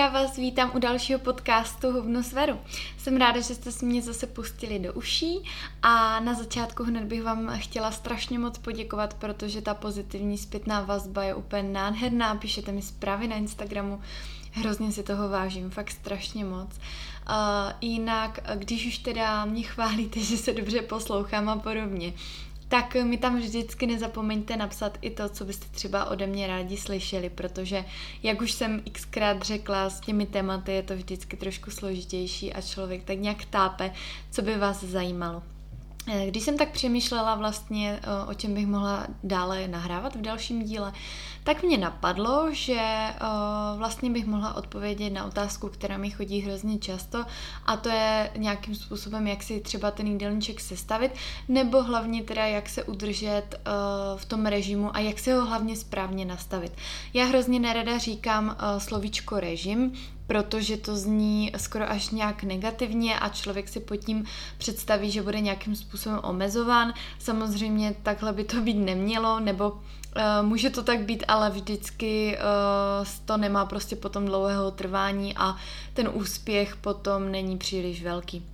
Já vás vítám u dalšího podcastu Hubnu Sveru. Jsem ráda, že jste si mě zase pustili do uší a na začátku hned bych vám chtěla strašně moc poděkovat, protože ta pozitivní zpětná vazba je úplně nádherná, píšete mi zprávy na Instagramu, hrozně si toho vážím, fakt strašně moc. Uh, jinak, když už teda mě chválíte, že se dobře poslouchám a podobně, tak mi tam vždycky nezapomeňte napsat i to, co byste třeba ode mě rádi slyšeli, protože, jak už jsem xkrát řekla, s těmi tématy je to vždycky trošku složitější a člověk tak nějak tápe, co by vás zajímalo. Eh, když jsem tak přemýšlela vlastně, eh, o čem bych mohla dále nahrávat v dalším díle, tak mě napadlo, že eh, vlastně bych mohla odpovědět na otázku, která mi chodí hrozně často a to je nějakým způsobem, jak si třeba ten jídelníček sestavit, nebo hlavně teda jak se udržet v tom režimu a jak se ho hlavně správně nastavit. Já hrozně nerada říkám slovíčko režim, protože to zní skoro až nějak negativně a člověk si pod tím představí, že bude nějakým způsobem omezován. Samozřejmě takhle by to být nemělo, nebo uh, může to tak být, ale vždycky uh, to nemá prostě potom dlouhého trvání a ten úspěch potom není příliš velký.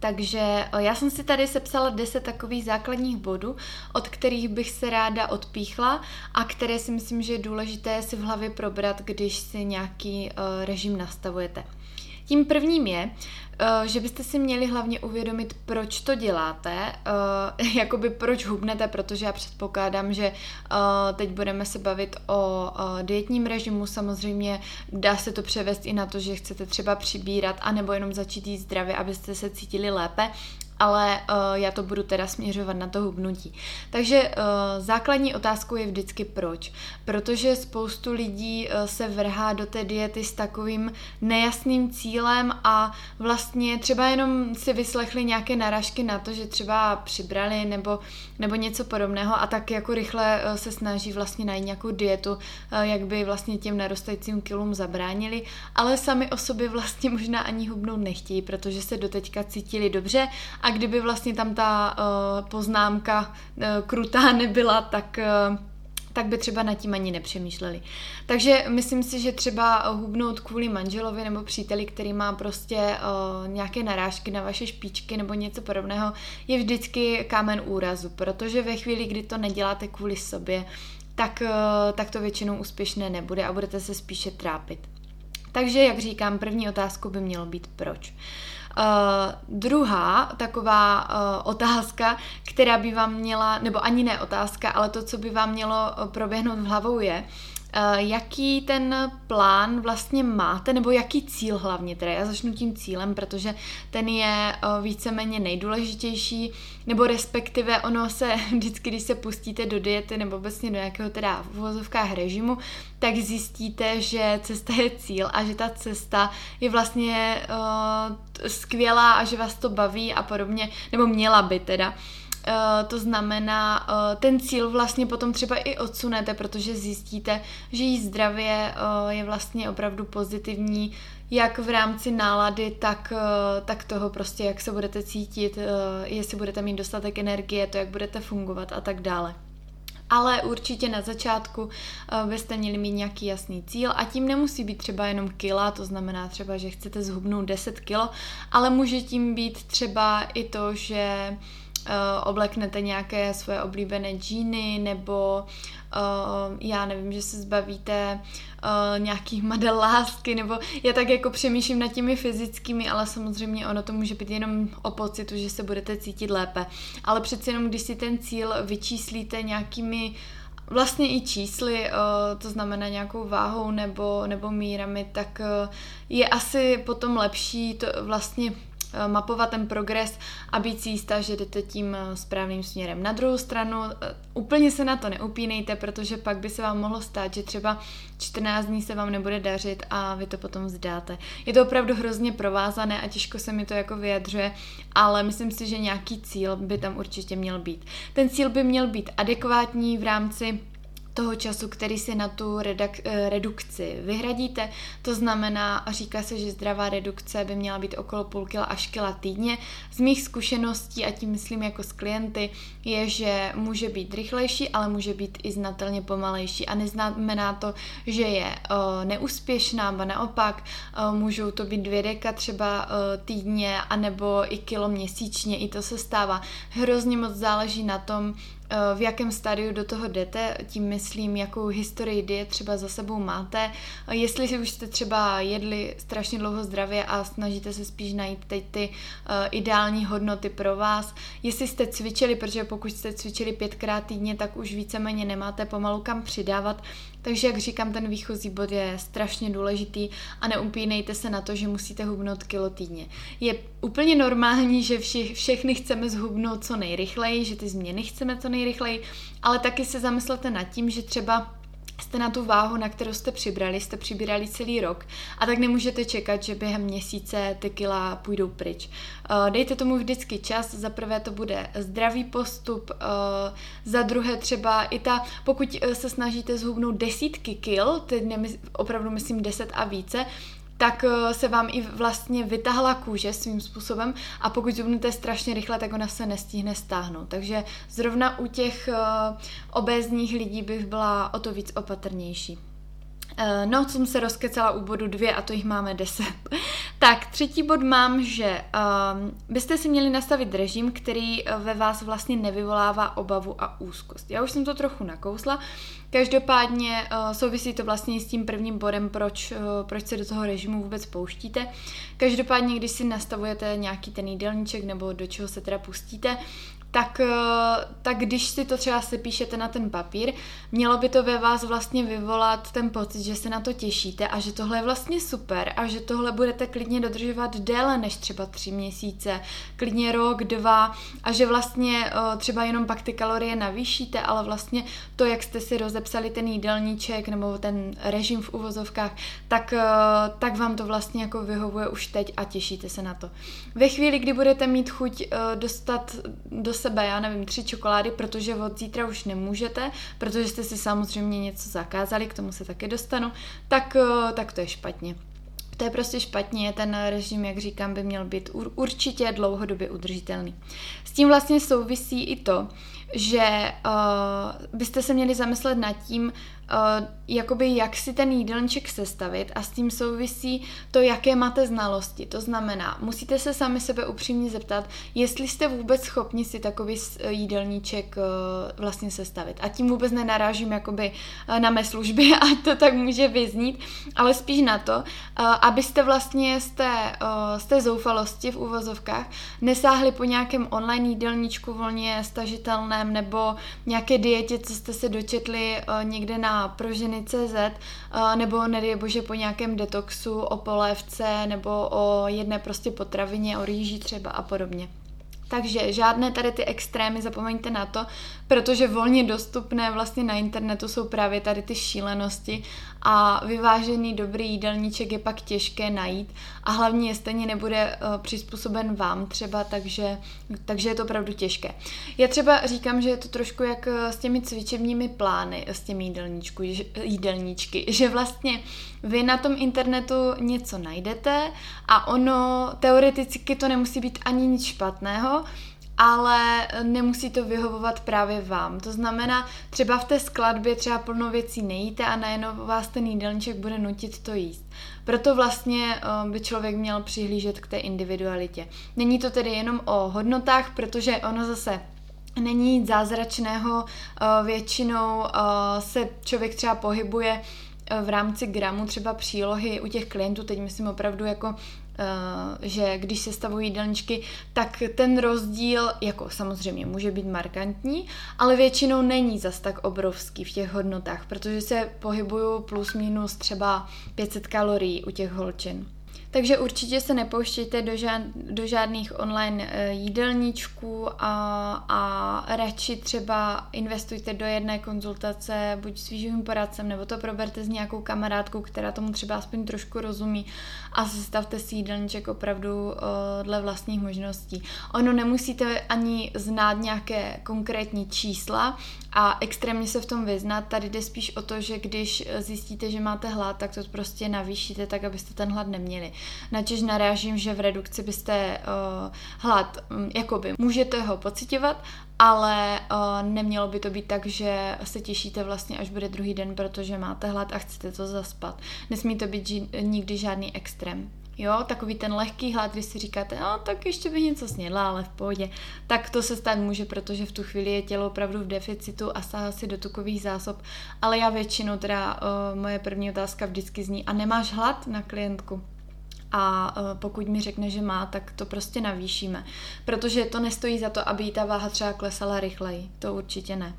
Takže eh, já jsem si tady sepsala 10 takových základních bodů, od kterých bych se ráda odpíchla a které si myslím, že je důležité si v hlavě probrat, když si nějaký uh, režim nastavujete. Tím prvním je, Eh, že byste si měli hlavně uvědomit, proč to děláte, uh, jakoby proč hubnete, protože já předpokládám, že uh, teď budeme se bavit o dietním režimu, samozřejmě dá se to převést i na to, že chcete třeba přibírat, anebo jenom začít jíst zdravě, abyste se cítili lépe, ale uh, já to budu teda směřovat na to hubnutí. Takže uh, základní otázkou je vždycky proč. Protože spoustu lidí uh, se vrhá do té diety s takovým nejasným cílem a vlastně třeba jenom si vyslechli nějaké narážky na to, že třeba přibrali nebo, nebo něco podobného a tak jako rychle uh, se snaží vlastně najít nějakou dietu, uh, jak by vlastně těm narostajícím kilům zabránili, ale sami o sobě vlastně možná ani hubnout nechtějí, protože se doteďka cítili dobře a kdyby vlastně tam ta uh, poznámka uh, krutá nebyla, tak uh, tak by třeba nad tím ani nepřemýšleli. Takže myslím si, že třeba hubnout kvůli manželovi nebo příteli, který má prostě uh, nějaké narážky na vaše špičky nebo něco podobného, je vždycky kámen úrazu, protože ve chvíli, kdy to neděláte kvůli sobě, tak, tak to většinou úspěšné nebude a budete se spíše trápit. Takže, jak říkám, první otázku by mělo být proč. Uh, Uh, druhá taková uh, otázka, která by vám měla, nebo ani ne otázka, ale to, co by vám mělo proběhnout v hlavou je, Eh, jaký ten plán vlastně máte, nebo jaký cíl hlavně teda. Já začnu tím cílem, protože ten je eh, víceméně nejdůležitější, nebo respektive ono se vždycky, když se pustíte do diety nebo obecně do nějakého teda v uvozovkách režimu, tak zjistíte, že cesta je cíl a že ta cesta je vlastně uh, skvělá a že vás to baví a podobně, nebo měla by teda. Uh, Eh, to znamená, uh, ten cíl vlastně potom třeba i odsunete, protože zjistíte, že jí zdravě uh, je vlastně opravdu pozitivní, jak v rámci nálady, tak, tak toho prostě, jak se budete cítit, jestli budete mít dostatek energie, to, jak budete fungovat a tak dále. Ale určitě na začátku byste měli mít nějaký jasný cíl a tím nemusí být třeba jenom kila, to znamená třeba, že chcete zhubnout 10 kilo, ale může tím být třeba i to, že uh, obleknete nějaké svoje oblíbené džíny nebo uh, já nevím, že se zbavíte uh, nějakých model lásky, nebo já tak jako přemýšlím nad těmi fyzickými, ale samozřejmě ono to může být jenom o pocitu, že se budete cítit lépe. Ale přeci jenom, když si ten cíl vyčíslíte nějakými vlastně i čísly, to znamená nějakou váhou nebo, nebo mírami, tak je asi potom lepší to vlastně Eh, mapovat ten progres a být si jistá, že jdete tím eh, správným směrem. Na druhou stranu eh, úplně se na to neupínejte, protože pak by se vám mohlo stát, že třeba 14 dní se vám nebude dařit a vy to potom vzdáte. Je to opravdu hrozně provázané a těžko se mi to jako vyjadřuje, ale myslím si, že nějaký cíl by tam určitě měl být. Ten cíl by měl být adekvátní v rámci toho času, který si na tu redak- eh, redukci vyhradíte. To znamená, říká se, že zdravá redukce by měla být okolo půl kila až kila týdně. Z mých zkušeností, a tím myslím jako s klienty, je, že může být rychlejší, ale může být i znatelně pomalejší. A neznamená to, že je uh, neúspěšná, nebo naopak uh, můžou to být dvě deka třeba uh, týdně, anebo i kilo měsíčně, i to se stává. Hrozně moc záleží na tom, v jakém stádiu do toho jdete, tím myslím, jakou historii diet třeba za sebou máte. Jestli už jste třeba jedli strašně dlouho zdravě a snažíte se spíš najít teď ty uh, ideální hodnoty pro vás. Jestli jste cvičili, protože pokud jste cvičili pětkrát týdně, tak už víceméně nemáte pomalu kam přidávat, takže, jak říkám, ten výchozí bod je strašně důležitý a neupínejte se na to, že musíte hubnout kilo týdně. Je úplně normální, že vši, všechny chceme zhubnout co nejrychleji, že ty změny chceme co nejrychleji, ale taky se zamyslete nad tím, že třeba jste na tu váhu, na kterou jste přibrali, jste přibírali celý rok a tak nemůžete čekat, že během měsíce ty kila půjdou pryč. Uh, dejte tomu vždycky čas, za prvé to bude zdravý postup, uh, za druhé třeba i ta, pokud eh, se snažíte zhubnout desítky kil, teď opravdu myslím deset a více, tak eh, se vám i vlastně vytahla kůže svým způsobem a pokud zubnete strašně rychle, tak ona se nestihne stáhnout. Takže zrovna u těch uh, obézních lidí bych byla o to víc opatrnější. Uh, no, jsem se rozkecala u bodu dvě a to jich máme deset. tak, třetí bod mám, že um, byste si měli nastavit režim, který ve vás vlastně nevyvolává obavu a úzkost. Já už jsem to trochu nakousla, Každopádně uh, souvisí to vlastně s tím prvním bodem, proč, uh, proč se do toho režimu vůbec pouštíte. Každopádně, když si nastavujete nějaký ten jídelníček nebo do čeho se teda pustíte, tak, eh, tak když si to třeba se píšete na ten papír, mělo by to ve vás vlastně vyvolat ten pocit, že se na to těšíte a že tohle je vlastně super a že tohle budete klidně dodržovat déle než třeba tři měsíce, klidně rok, dva a že vlastně eh, třeba jenom pak ty kalorie navýšíte, ale vlastně to, jak jste si rozepsali ten jídelníček nebo ten režim v uvozovkách, tak, eh, tak vám to vlastně jako vyhovuje už teď a těšíte se na to. Ve chvíli, kdy budete mít chuť dostat, dostat sebe, já nevím, tři čokolády, protože od zítra už nemůžete, protože jste si samozřejmě něco zakázali, k tomu se taky dostanu, tak, eh, tak to je špatně. To je prostě špatně, ten režim, jak říkám, by měl být určitě dlouhodobě udržitelný. S tím vlastně souvisí i to, že uh, byste se měli zamyslet nad tím, uh, jakoby jak si ten jídelníček sestavit a s tím souvisí to, jaké máte znalosti. To znamená, musíte se sami sebe upřímně zeptat, jestli jste vůbec schopni si takový jídelníček uh, vlastně sestavit. A tím vůbec nenarážím jakoby na mé služby, a to tak může vyznít, ale spíš na to, abyste vlastně z té, z té zoufalosti v uvozovkách nesáhli po nějakém online jídelníčku volně stažitelném nebo nějaké dietě, co jste se dočetli někde na proženy.cz uh, nebo nedej bože po nějakém detoxu o polévce nebo o jedné prostě potravině, o rýži třeba a podobně. Takže žádné tady ty extrémy, zapomeňte na to, protože volně dostupné vlastně na internetu jsou právě tady ty šílenosti a vyvážený dobrý jídelníček je pak těžké najít a hlavně je stejně nebude uh, přizpůsoben vám třeba, takže, takže je to opravdu těžké. Já třeba říkám, že je to trošku jak eh, s těmi cvičebními plány, s těmi jídelníčku, jídelníčky, že vlastně vy na tom internetu něco najdete a ono teoreticky to nemusí být ani nic špatného, ale nemusí to vyhovovat právě vám. To znamená, třeba v té skladbě třeba plno věcí nejíte a najednou vás ten jídelníček bude nutit to jíst. Proto vlastně eh, by člověk měl přihlížet k té individualitě. Není to tedy jenom o hodnotách, protože ono zase není nic zázračného, eh, většinou eh, se člověk třeba pohybuje v rámci gramu třeba přílohy u těch klientů, teď myslím opravdu jako že když se stavují jídelníčky, tak ten rozdíl jako samozřejmě může být markantní, ale většinou není zas tak obrovský v těch hodnotách, protože se pohybuju plus minus třeba 500 kalorií u těch holčin. Takže určitě se nepouštějte do, žád, do žádných online e, jídelníčků a, a radši třeba investujte do jedné konzultace buď s výživým poradcem, nebo to proberte s nějakou kamarádkou, která tomu třeba aspoň trošku rozumí a sestavte si jídelníček opravdu uh, dle vlastních možností. Ono nemusíte ani znát nějaké konkrétní čísla, a extrémně se v tom vyznat. Tady jde spíš o to, že když zjistíte, že máte hlad, tak to prostě navýšíte tak, abyste ten hlad neměli. Načež narážím, že v redukci byste uh, hlad, um, jakoby, můžete ho pocitovat, ale uh, nemělo by to být tak, že se těšíte vlastně, až bude druhý den, protože máte hlad a chcete to zaspat. Nesmí to být ži- nikdy žádný extrém. Jo, takový ten lehký hlad, když si říkáte, no tak ještě bych něco snědla, ale v pohodě. Tak to se stát může, protože v tu chvíli je tělo opravdu v deficitu a sáhá si do tukových zásob. Ale já většinou, teda uh, moje první otázka vždycky zní, a nemáš hlad na klientku? a uh, pokud mi řekne, že má, tak to prostě navýšíme. Protože to nestojí za to, aby ta váha třeba klesala rychleji. To určitě ne.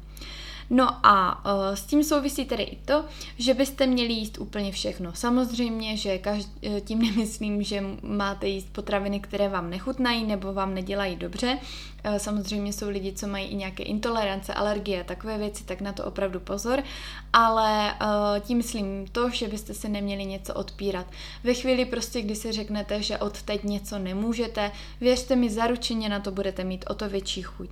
No a uh, s tím souvisí tedy i to, že byste měli jíst úplně všechno. Samozřejmě, že eh, tím nemyslím, že máte jíst potraviny, které vám nechutnají nebo vám nedělají dobře. Uh, samozřejmě jsou lidi, co mají i nějaké intolerance, alergie, takové věci, tak na to opravdu pozor. Ale uh, tím myslím to, že byste se neměli něco odpírat. Ve chvíli prostě, kdy si řeknete, že od teď něco nemůžete, věřte mi, zaručeně na to budete mít o to větší chuť.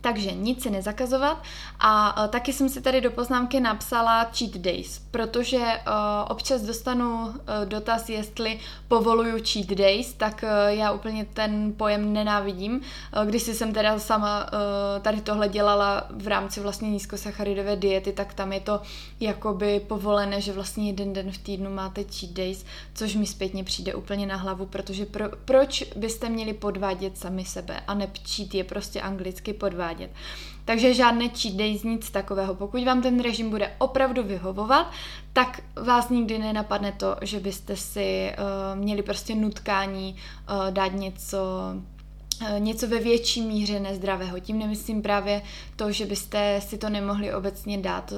Takže nic si nezakazovat a uh, taky jsem si tady do poznámky napsala cheat days, protože uh, občas dostanu uh, dotaz, jestli povoluju cheat days, tak uh, já úplně ten pojem nenávidím. Když jsem teda sama tady tohle dělala v rámci vlastně nízkosacharidové diety, tak tam je to jakoby povolené, že vlastně jeden den v týdnu máte cheat days, což mi zpětně přijde úplně na hlavu, protože pro, proč byste měli podvádět sami sebe a ne cheat je prostě anglicky podvádět provádět. Takže žádné cheat days, nic takového. Pokud vám ten režim bude opravdu vyhovovat, tak vás nikdy nenapadne to, že byste si uh, měli prostě nutkání uh, dát něco Eh, něco ve větší míře nezdravého. Tím nemyslím právě to, že byste si to nemohli obecně dát,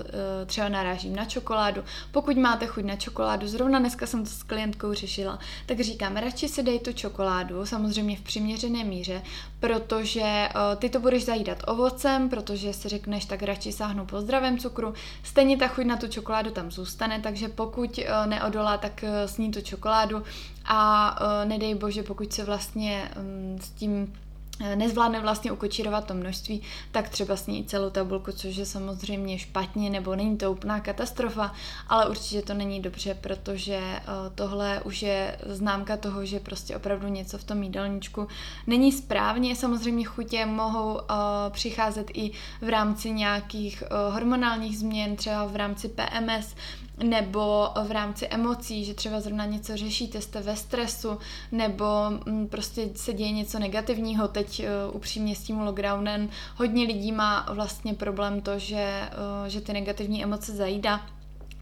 třeba narážím na čokoládu. Pokud máte chuť na čokoládu, zrovna dneska jsem to s klientkou řešila, tak říkám, radši si dej tu čokoládu, samozřejmě v přiměřené míře, protože eh, ty to budeš zajídat ovocem, protože si řekneš, tak radši sáhnu po zdravém cukru. Stejně ta chuť na tu čokoládu tam zůstane, takže pokud neodolá, tak sní tu čokoládu a nedej bože, pokud se vlastně mm, s tím Eh, nezvládne vlastně ukočírovat to množství, tak třeba sní celou tabulku, což je samozřejmě špatně, nebo není to úplná katastrofa, ale určitě to není dobře, protože eh, tohle už je známka toho, že prostě opravdu něco v tom jídelníčku není správně. Samozřejmě chutě mohou eh, přicházet i v rámci nějakých hormonálních změn, třeba v rámci PMS, nebo v rámci emocí, že třeba zrovna něco řešíte, jste ve stresu, nebo mm, prostě se děje něco negativního. Teď uh, upřímně s tím lockdownem hodně lidí má vlastně problém to, že, uh, že ty negativní emoce zajídá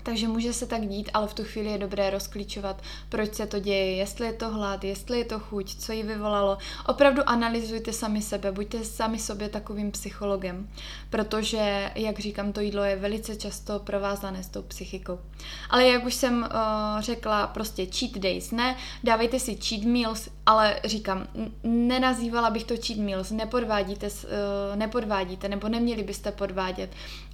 takže může se tak dít, ale v tu chvíli je dobré rozklíčovat, proč se to děje, jestli je to hlad, jestli je to chuť, co ji vyvolalo. Opravdu analyzujte sami sebe, buďte sami sobě takovým psychologem, protože, jak říkám, to jídlo je velice často provázané s tou psychikou. Ale jak už jsem uh, řekla, prostě cheat days ne, dávejte si cheat meals, ale říkám, nenazývala bych to cheat meals, nepodvádíte, uh, nepodvádíte, nebo neměli byste podvádět.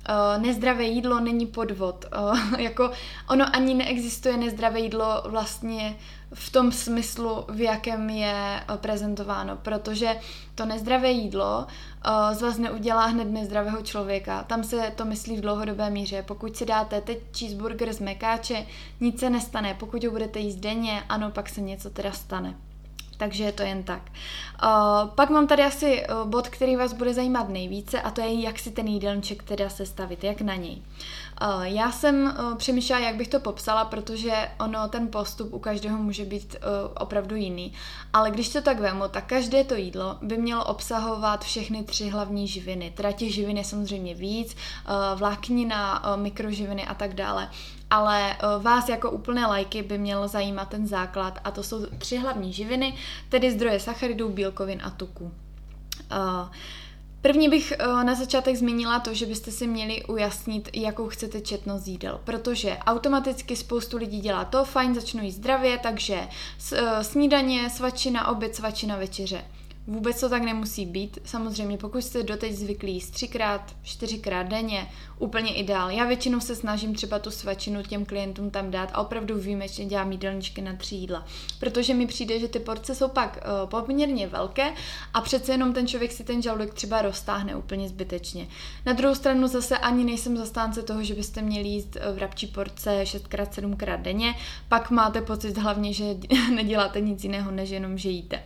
Uh, nezdravé jídlo není podvod. Uh, jako ono ani neexistuje nezdravé jídlo vlastně v tom smyslu, v jakém je prezentováno, protože to nezdravé jídlo uh, z vás neudělá hned nezdravého člověka. Tam se to myslí v dlouhodobé míře. Pokud si dáte teď cheeseburger z mekáče, nic se nestane. Pokud ho budete jíst denně, ano, pak se něco teda stane. Takže je to jen tak. Uh, pak mám tady asi uh, bod, který vás bude zajímat nejvíce a to je, jak si ten jídelníček teda sestavit, jak na něj. Uh, já jsem uh, přemýšlela, jak bych to popsala, protože ono, ten postup u každého může být uh, opravdu jiný. Ale když to tak vemu, tak každé to jídlo by mělo obsahovat všechny tři hlavní živiny. Teda těch živin je samozřejmě víc, vláknina, mikroživiny a tak dále ale vás jako úplné lajky by měl zajímat ten základ a to jsou tři hlavní živiny, tedy zdroje sacharidů, bílkovin a tuku. Uh, První bych na začátek zmínila to, že byste si měli ujasnit, jakou chcete četnost jídel, protože automaticky spoustu lidí dělá to, fajn, začnu jíst zdravě, takže snídaně, svačina, oběd, svačina, večeře. Vůbec to tak nemusí být. Samozřejmě, pokud jste doteď zvyklí jíst třikrát, čtyřikrát denně, úplně ideál. Já většinou se snažím třeba tu svačinu těm klientům tam dát a opravdu výjimečně dělám jídelníčky na tři jídla. Protože mi přijde, že ty porce jsou pak uh, poměrně velké a přece jenom ten člověk si ten žaludek třeba roztáhne úplně zbytečně. Na druhou stranu zase ani nejsem zastánce toho, že byste měli jíst eh, v rabčí porce 6x, 7x denně, pak máte pocit hlavně, že neděláte nic jiného, než jenom, že jíte.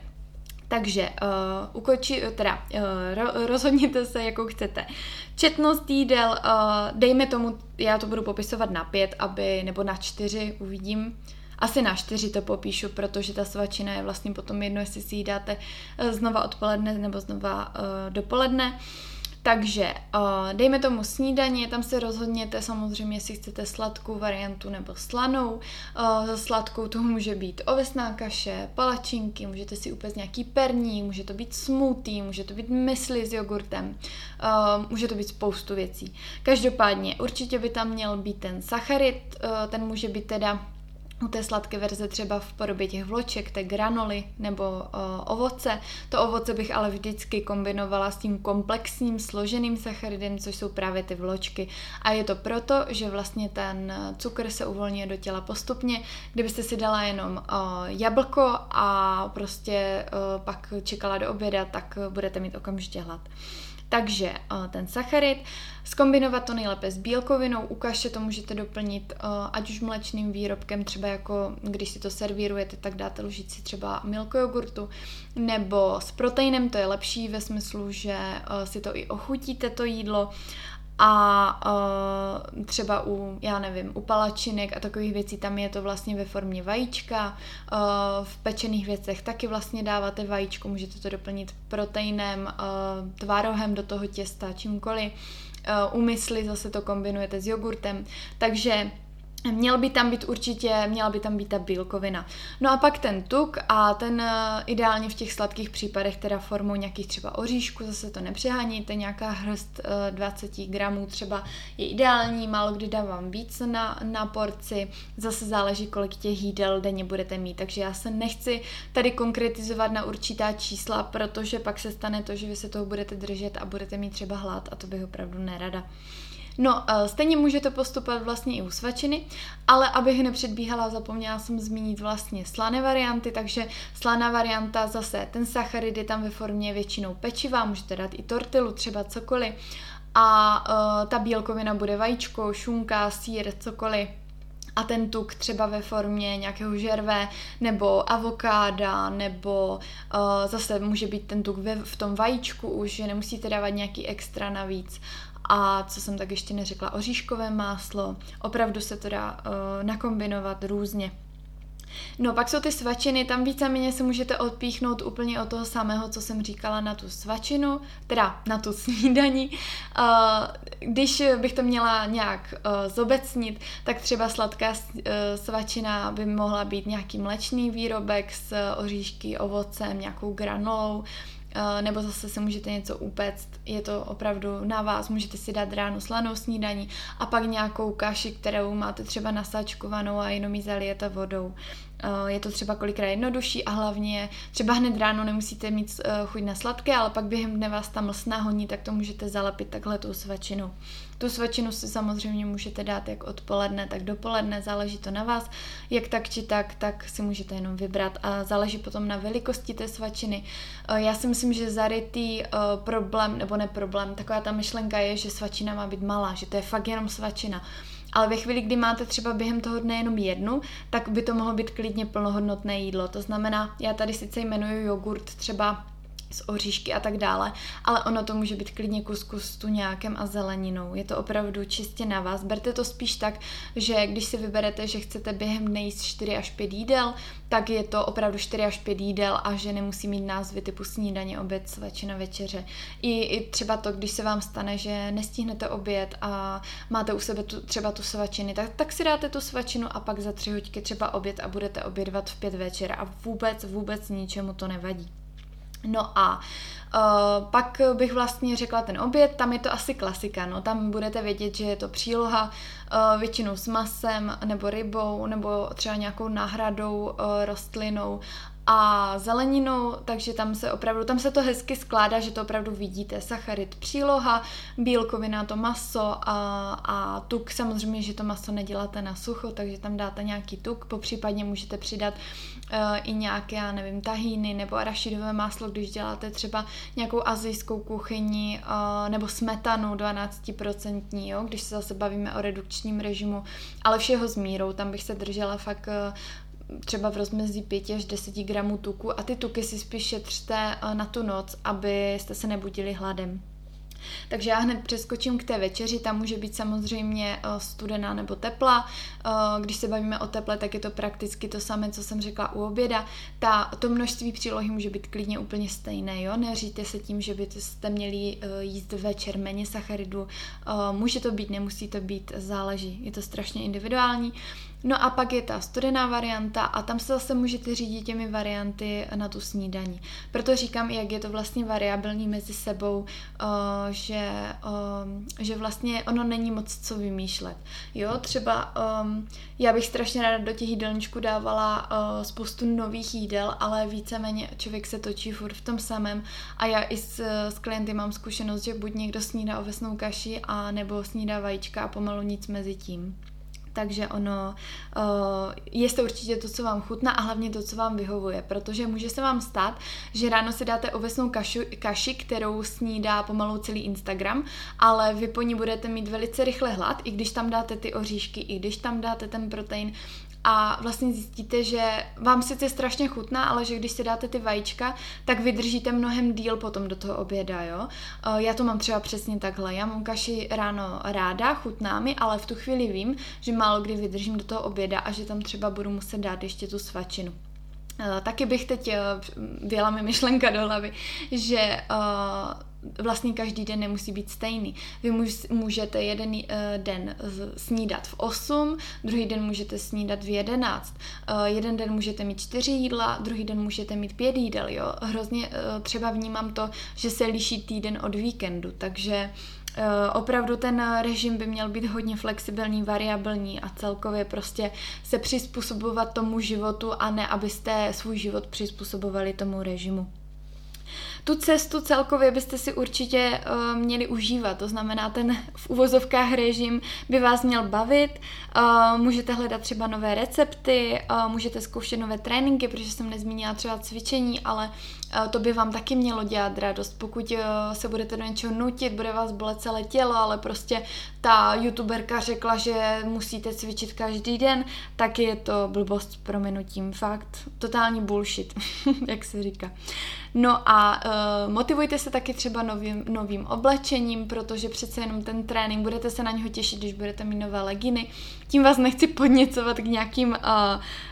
Takže uh, ukoči, teda, uh, rozhodněte se, jakou chcete. Četnost jídel, uh, dejme tomu, já to budu popisovat na pět, aby, nebo na čtyři, uvidím. Asi na čtyři to popíšu, protože ta svačina je vlastně potom jedno, jestli si ji dáte znova odpoledne nebo znova uh, dopoledne. Uh, takže uh, dejme tomu snídaně, tam se rozhodněte samozřejmě, jestli chcete sladkou variantu nebo slanou. Uh, za sladkou to může být ovesná kaše, palačinky, můžete si upést nějaký perní, může to být smoothie, může to být mysli s jogurtem, uh, může to být spoustu věcí. Každopádně určitě by tam měl být ten sacharid, uh, ten může být teda u té sladké verze třeba v podobě těch vloček, té granoly nebo o, ovoce. To ovoce bych ale vždycky kombinovala s tím komplexním složeným sacharidem, což jsou právě ty vločky. A je to proto, že vlastně ten cukr se uvolňuje do těla postupně. Kdybyste si dala jenom o, jablko a prostě o, pak čekala do oběda, tak budete mít okamžitě hlad. Takže uh, ten sacharid, skombinovat to nejlépe s bílkovinou, u kaše to můžete doplnit uh, ať už mlečným výrobkem, třeba jako když si to servírujete, tak dáte lžici třeba milko jogurtu, nebo s proteinem, to je lepší ve smyslu, že uh, si to i ochutíte to jídlo a uh, třeba u, já nevím, u palačinek a takových věcí tam je to vlastně ve formě vajíčka. Uh, v pečených věcech taky vlastně dáváte vajíčko, můžete to doplnit proteinem, uh, tvárohem do toho těsta, čímkoliv. Uh, u mysli zase to kombinujete s jogurtem. Takže Měl by tam být určitě, měla by tam být ta bílkovina. No a pak ten tuk a ten eh, ideálně v těch sladkých případech teda formou nějakých třeba oříšků, zase to nepřeháníte, nějaká hrst 20 eh, gramů třeba je ideální, málo kdy dávám víc na, na porci, zase záleží, kolik těch jídel denně budete mít, takže já se nechci tady konkretizovat na určitá čísla, protože pak se stane to, že vy se toho budete držet a budete mít třeba hlad a to bych opravdu nerada. No, eh, stejně můžete postupovat vlastně i u svačiny, ale abych nepředbíhala, zapomněla jsem zmínit vlastně slané varianty, takže slaná varianta zase, ten sacharid je tam ve formě většinou pečiva, můžete dát i tortilu, třeba cokoliv. A uh, ta bílkovina bude vajíčko, šunka, sír, cokoliv a ten tuk třeba ve formě nějakého žerve nebo avokáda nebo uh, zase může být ten tuk ve, v tom vajíčku už, že nemusíte dávat nějaký extra navíc a co jsem tak ještě neřekla, oříškové máslo. Opravdu se to dá uh, nakombinovat různě. No pak jsou ty svačiny, tam víceméně se můžete odpíchnout úplně od toho samého, co jsem říkala na tu svačinu, teda na tu snídaní. Uh, když bych to měla nějak uh, zobecnit, tak třeba sladká uh, svačina by mohla být nějaký mlečný výrobek s oříšky, ovocem, nějakou granolou, Eh, nebo zase se můžete něco upéct, je to opravdu na vás, můžete si dát ráno slanou snídaní a pak nějakou kaši, kterou máte třeba nasačkovanou a jenom ji zalijete vodou. Eh, je to třeba kolikrát jednodušší a hlavně třeba hned ráno nemusíte mít eh, chuť na sladké, ale pak během dne vás ta mlsná honí, tak to můžete zalepit takhle tou svačinou. Tu svačinu si samozřejmě můžete dát jak odpoledne, tak dopoledne, záleží to na vás. Jak tak či tak, tak si můžete jenom vybrat a záleží potom na velikosti té svačiny. Eh, já si myslím, že zarytý problém, nebo ne problém, taková ta myšlenka je, že svačina má být malá, že to je fakt jenom svačina. Ale ve chvíli, kdy máte třeba během toho dne jenom jednu, tak by to mohlo být klidně plnohodnotné jídlo. To znamená, já tady sice jmenuji jogurt třeba s oříšky a tak dále, ale ono to může být klidně kuskus s tuňákem a zeleninou. Je to opravdu čistě na vás. Berte to spíš tak, že když si vyberete, že chcete během dne jíst 4 až 5 jídel, tak je to opravdu 4 až 5 jídel a že nemusí mít názvy typu snídaně, oběd, svačina, večeře. I, I třeba to, když se vám stane, že nestihnete oběd a máte u sebe tu, třeba tu svačiny, tak, tak si dáte tu svačinu a pak za tři hoďky třeba oběd a budete obědvat v pět večer a vůbec, vůbec ničemu to nevadí. No a Uh, pak bych vlastně řekla ten oběd, tam je to asi klasika, no. Tam budete vědět, že je to příloha uh, většinou s masem nebo rybou nebo třeba nějakou náhradou uh, rostlinou a zeleninu, takže tam se opravdu, tam se to hezky skládá, že to opravdu vidíte. Sacharid příloha, bílkovina to maso a, a tuk. Samozřejmě, že to maso neděláte na sucho, takže tam dáte nějaký tuk, po případně můžete přidat uh, i nějaké, já nevím, tahíny nebo arašidové máslo, když děláte třeba nějakou azijskou kuchyni uh, nebo smetanu 12%, jo, když se zase bavíme o redukčním režimu, ale všeho s mírou, tam bych se držela fakt uh, třeba v rozmezí 5 až 10 gramů tuku a ty tuky si spíš šetřte na tu noc, abyste se nebudili hladem. Takže já hned přeskočím k té večeři, tam může být samozřejmě eh, studená nebo tepla. Eh, když se bavíme o teple, tak je to prakticky to samé, co jsem řekla u oběda. Ta, to množství přílohy může být klidně úplně stejné, jo? Neříte se tím, že byste měli eh, jíst večer méně sacharidu. Může to být, nemusí to být, záleží. Je to strašně individuální. No a pak je ta studená varianta a tam se zase můžete řídit těmi varianty na tu snídaní. Proto říkám, jak je to vlastně variabilní mezi sebou, uh, že, um, že vlastně ono není moc co vymýšlet. Jo, třeba um, já bych strašně ráda do těch jídelníčků dávala spoustu nových jídel, ale víceméně člověk se točí furt v tom samém a já i s, s klienty mám zkušenost, že buď někdo snídá ovesnou kaši a nebo snídá vajíčka a pomalu nic mezi tím. Takže ono, uh, jeste určitě to, co vám chutná a hlavně to, co vám vyhovuje, protože může se vám stát, že ráno si dáte ovesnou kašu, kaši, kterou snídá pomalu celý Instagram, ale vy po ní budete mít velice rychle hlad, i když tam dáte ty oříšky, i když tam dáte ten protein a vlastně zjistíte, že vám sice strašně chutná, ale že když si dáte ty vajíčka, tak vydržíte mnohem díl potom do toho oběda, jo. Eh, já to mám třeba přesně takhle, já mám kaši ráno ráda, chutná mi, ale v tu chvíli vím, že málo kdy vydržím do toho oběda a že tam třeba budu muset dát ještě tu svačinu. Eh, taky bych teď, eh, věla mi myšlenka do hlavy, že vlastně každý den nemusí být stejný. Vy můžete jeden eh, den snídat v 8, druhý den můžete snídat v 11, eh, jeden den můžete mít 4 jídla, druhý den můžete mít 5 jídel, jo. Hrozně eh, třeba vnímám to, že se liší týden od víkendu, takže opravdu ten režim by měl být hodně flexibilní, variabilní a celkově prostě se přizpůsobovat tomu životu a ne, abyste svůj život přizpůsobovali tomu režimu tu cestu celkově byste si určitě uh, měli užívat. To znamená, ten v uvozovkách režim by vás měl bavit. Uh, můžete hledat třeba nové recepty, uh, můžete zkoušet nové tréninky, protože jsem nezmínila třeba cvičení, ale to by vám taky mělo dělat radost. Pokud se budete do něčeho nutit, bude vás bolet celé tělo, ale prostě ta youtuberka řekla, že musíte cvičit každý den, tak je to blbost s prominutím. Fakt, totální bullshit, jak se říká. No a motivujte se taky třeba novým, novým oblečením, protože přece jenom ten trénink, budete se na něho těšit, když budete mít nové leginy. Tím vás nechci podněcovat k nějakým uh,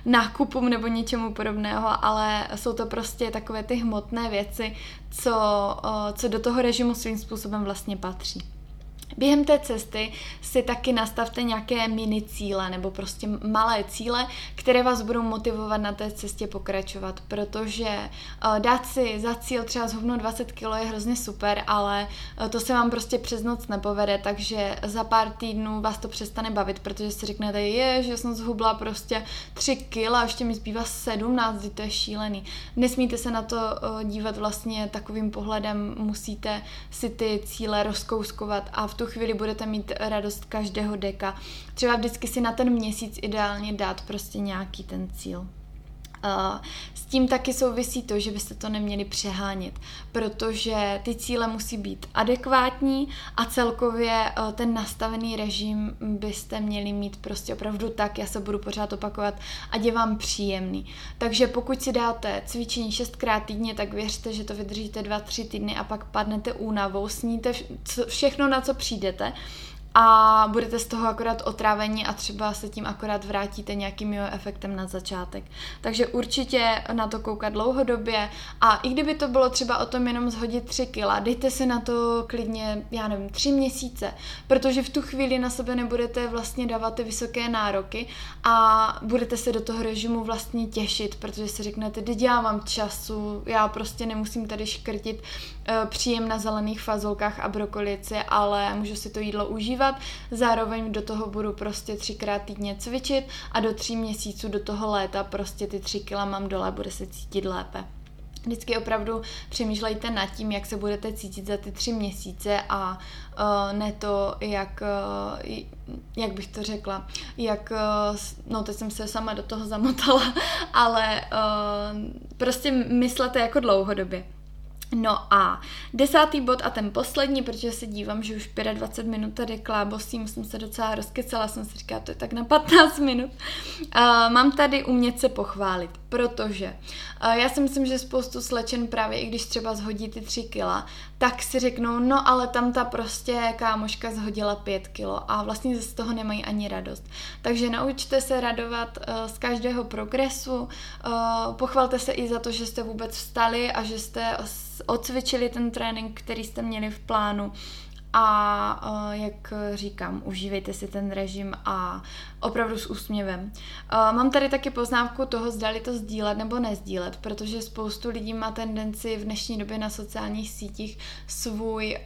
nákupům nebo něčemu podobného, ale jsou to prostě takové ty hmotné věci, co, uh, co do toho režimu svým způsobem vlastně patří. Během té cesty si taky nastavte nějaké mini cíle nebo prostě malé cíle, které vás budou motivovat na té cestě pokračovat, protože uh, dát si za cíl třeba zhubnout 20 kg je hrozně super, ale uh, to se vám prostě přes noc nepovede, takže za pár týdnů vás to přestane bavit, protože si řeknete, je, že jsem zhubla prostě 3 kg a ještě mi zbývá 17, to je šílený. Nesmíte se na to uh, dívat vlastně takovým pohledem, musíte si ty cíle rozkouskovat a v tu chvíli budete mít radost každého deka. Třeba vždycky si na ten měsíc ideálně dát prostě nějaký ten cíl. S tím taky souvisí to, že byste to neměli přehánět, protože ty cíle musí být adekvátní a celkově e, ten nastavený režim byste měli mít prostě opravdu tak, já se budu pořád opakovat, ať je vám příjemný. Takže pokud si dáte cvičení šestkrát týdně, tak věřte, že to vydržíte dva, tři týdny a pak padnete únavou, sníte všechno, na co přijdete a budete z toho akorát otrávení a třeba se tím akorát vrátíte nějakým jeho efektem na začátek. Takže určitě na to koukat dlouhodobě. A i kdyby to bylo třeba o tom jenom zhodit 3 kila, dejte si na to klidně, já nevím, 3 měsíce, protože v tu chvíli na sebe nebudete vlastně dávat ty vysoké nároky a budete se do toho režimu vlastně těšit, protože si řeknete, teď já mám času, já prostě nemusím tady škrtit uh, příjem na zelených fazolkách a brokolici, ale můžu si to jídlo užívat pracovat, zároveň do toho budu prostě třikrát týdně cvičit a do tří měsíců do toho léta prostě ty tři kila mám dole, bude se cítit lépe. Vždycky opravdu přemýšlejte nad tím, jak se budete cítit za ty tři měsíce a uh, ne to, jak, uh, jak bych to řekla, jak, uh, no teď jsem se sama do toho zamotala, ale uh, prostě myslete jako dlouhodobě. No a desátý bod a ten poslední, protože se dívám, že už 25 minut tady klábosím, jsem se docela rozkecala, jsem si říkala, to je tak na 15 minut. Uh, mám tady umět se pochválit, protože uh, já si myslím, že spoustu slečen právě, i když třeba zhodí ty 3 kila, tak si řeknou, no ale tam ta prostě kámoška zhodila 5 kilo a vlastně z toho nemají ani radost. Takže naučte se radovat uh, z každého progresu, uh, pochvalte se i za to, že jste vůbec vstali a že jste odcvičili ten trénink, který jste měli v plánu a jak říkám, užívejte si ten režim a opravdu s úsměvem. Mám tady taky poznámku toho, zdali to sdílet nebo nezdílet, protože spoustu lidí má tendenci v dnešní době na sociálních sítích svůj,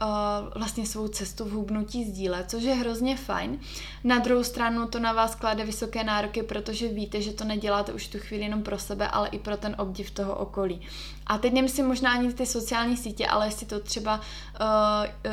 vlastně svou cestu v hubnutí sdílet, což je hrozně fajn. Na druhou stranu to na vás klade vysoké nároky, protože víte, že to neděláte už tu chvíli jenom pro sebe, ale i pro ten obdiv toho okolí. A teď nemyslím možná ani ty sociální sítě, ale jestli to třeba uh,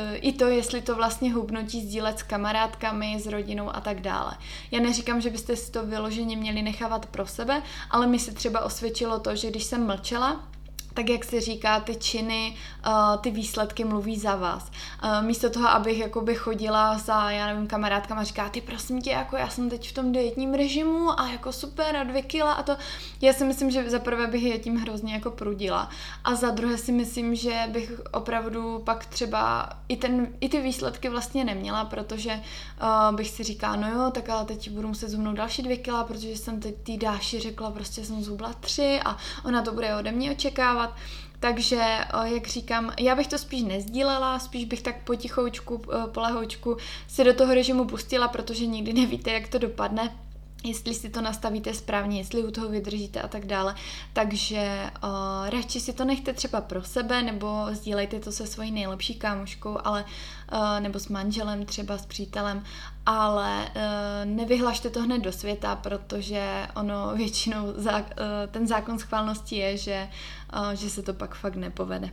uh, i to, jestli to vlastně hubnutí sdílet s kamarádkami, s rodinou a tak dále. Já neříkám, že byste si to vyloženě měli nechávat pro sebe, ale mi se třeba osvědčilo to, že když jsem mlčela, tak jak se říká, ty činy, uh, ty výsledky mluví za vás. Uh, místo toho, abych jakoby chodila za, já nevím, kamarádkama a říká, ty prosím tě, jako já jsem teď v tom dietním režimu a jako super a dvě kila a to, já si myslím, že za prvé bych je tím hrozně jako prudila. A za druhé si myslím, že bych opravdu pak třeba i, ten, i ty výsledky vlastně neměla, protože uh, bych si říkala, no jo, tak ale teď budu muset zhubnout další dvě kila, protože jsem teď tý Dáši řekla, prostě jsem zhubla tři a ona to bude ode mě očekávat dělat. Takže, jak říkám, já bych to spíš nezdílela, spíš bych tak potichoučku, polehoučku si do toho režimu pustila, protože nikdy nevíte, jak to dopadne jestli si to nastavíte správně, jestli u toho vydržíte a tak dále. Takže uh, radši si to nechte třeba pro sebe, nebo sdílejte to se svojí nejlepší kámoškou, ale, uh, nebo s manželem, třeba s přítelem, ale uh, nevyhlašte to hned do světa, protože ono většinou zá, uh, ten zákon schválnosti je, že, uh, že se to pak fakt nepovede.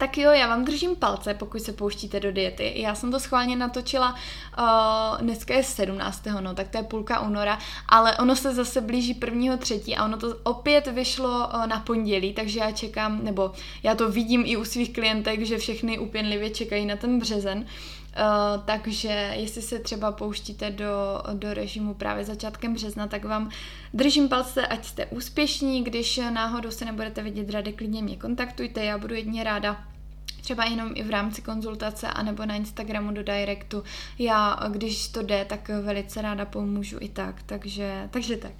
Tak jo, já vám držím palce, pokud se pouštíte do diety. Já jsem to schválně natočila, uh, dneska je 17. no, tak to je půlka února, ale ono se zase blíží prvního třetí a ono to opět vyšlo uh, na pondělí, takže já čekám, nebo já to vidím i u svých klientek, že všechny upěnlivě čekají na ten březen. Uh, takže jestli se třeba pouštíte do, do režimu právě začátkem března, tak vám držím palce, ať jste úspěšní. Když náhodou se nebudete vidět rady, klidně mě kontaktujte, já budu jedině ráda třeba jenom i v rámci konzultace anebo na Instagramu do directu. Já, když to jde, tak velice ráda pomůžu i tak, takže, takže tak.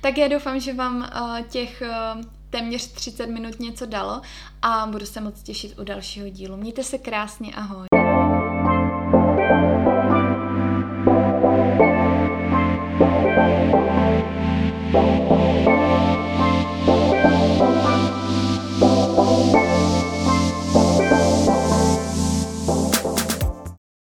Tak já doufám, že vám uh, těch uh, téměř 30 minut něco dalo a budu se moc těšit u dalšího dílu. Mějte se krásně, ahoj.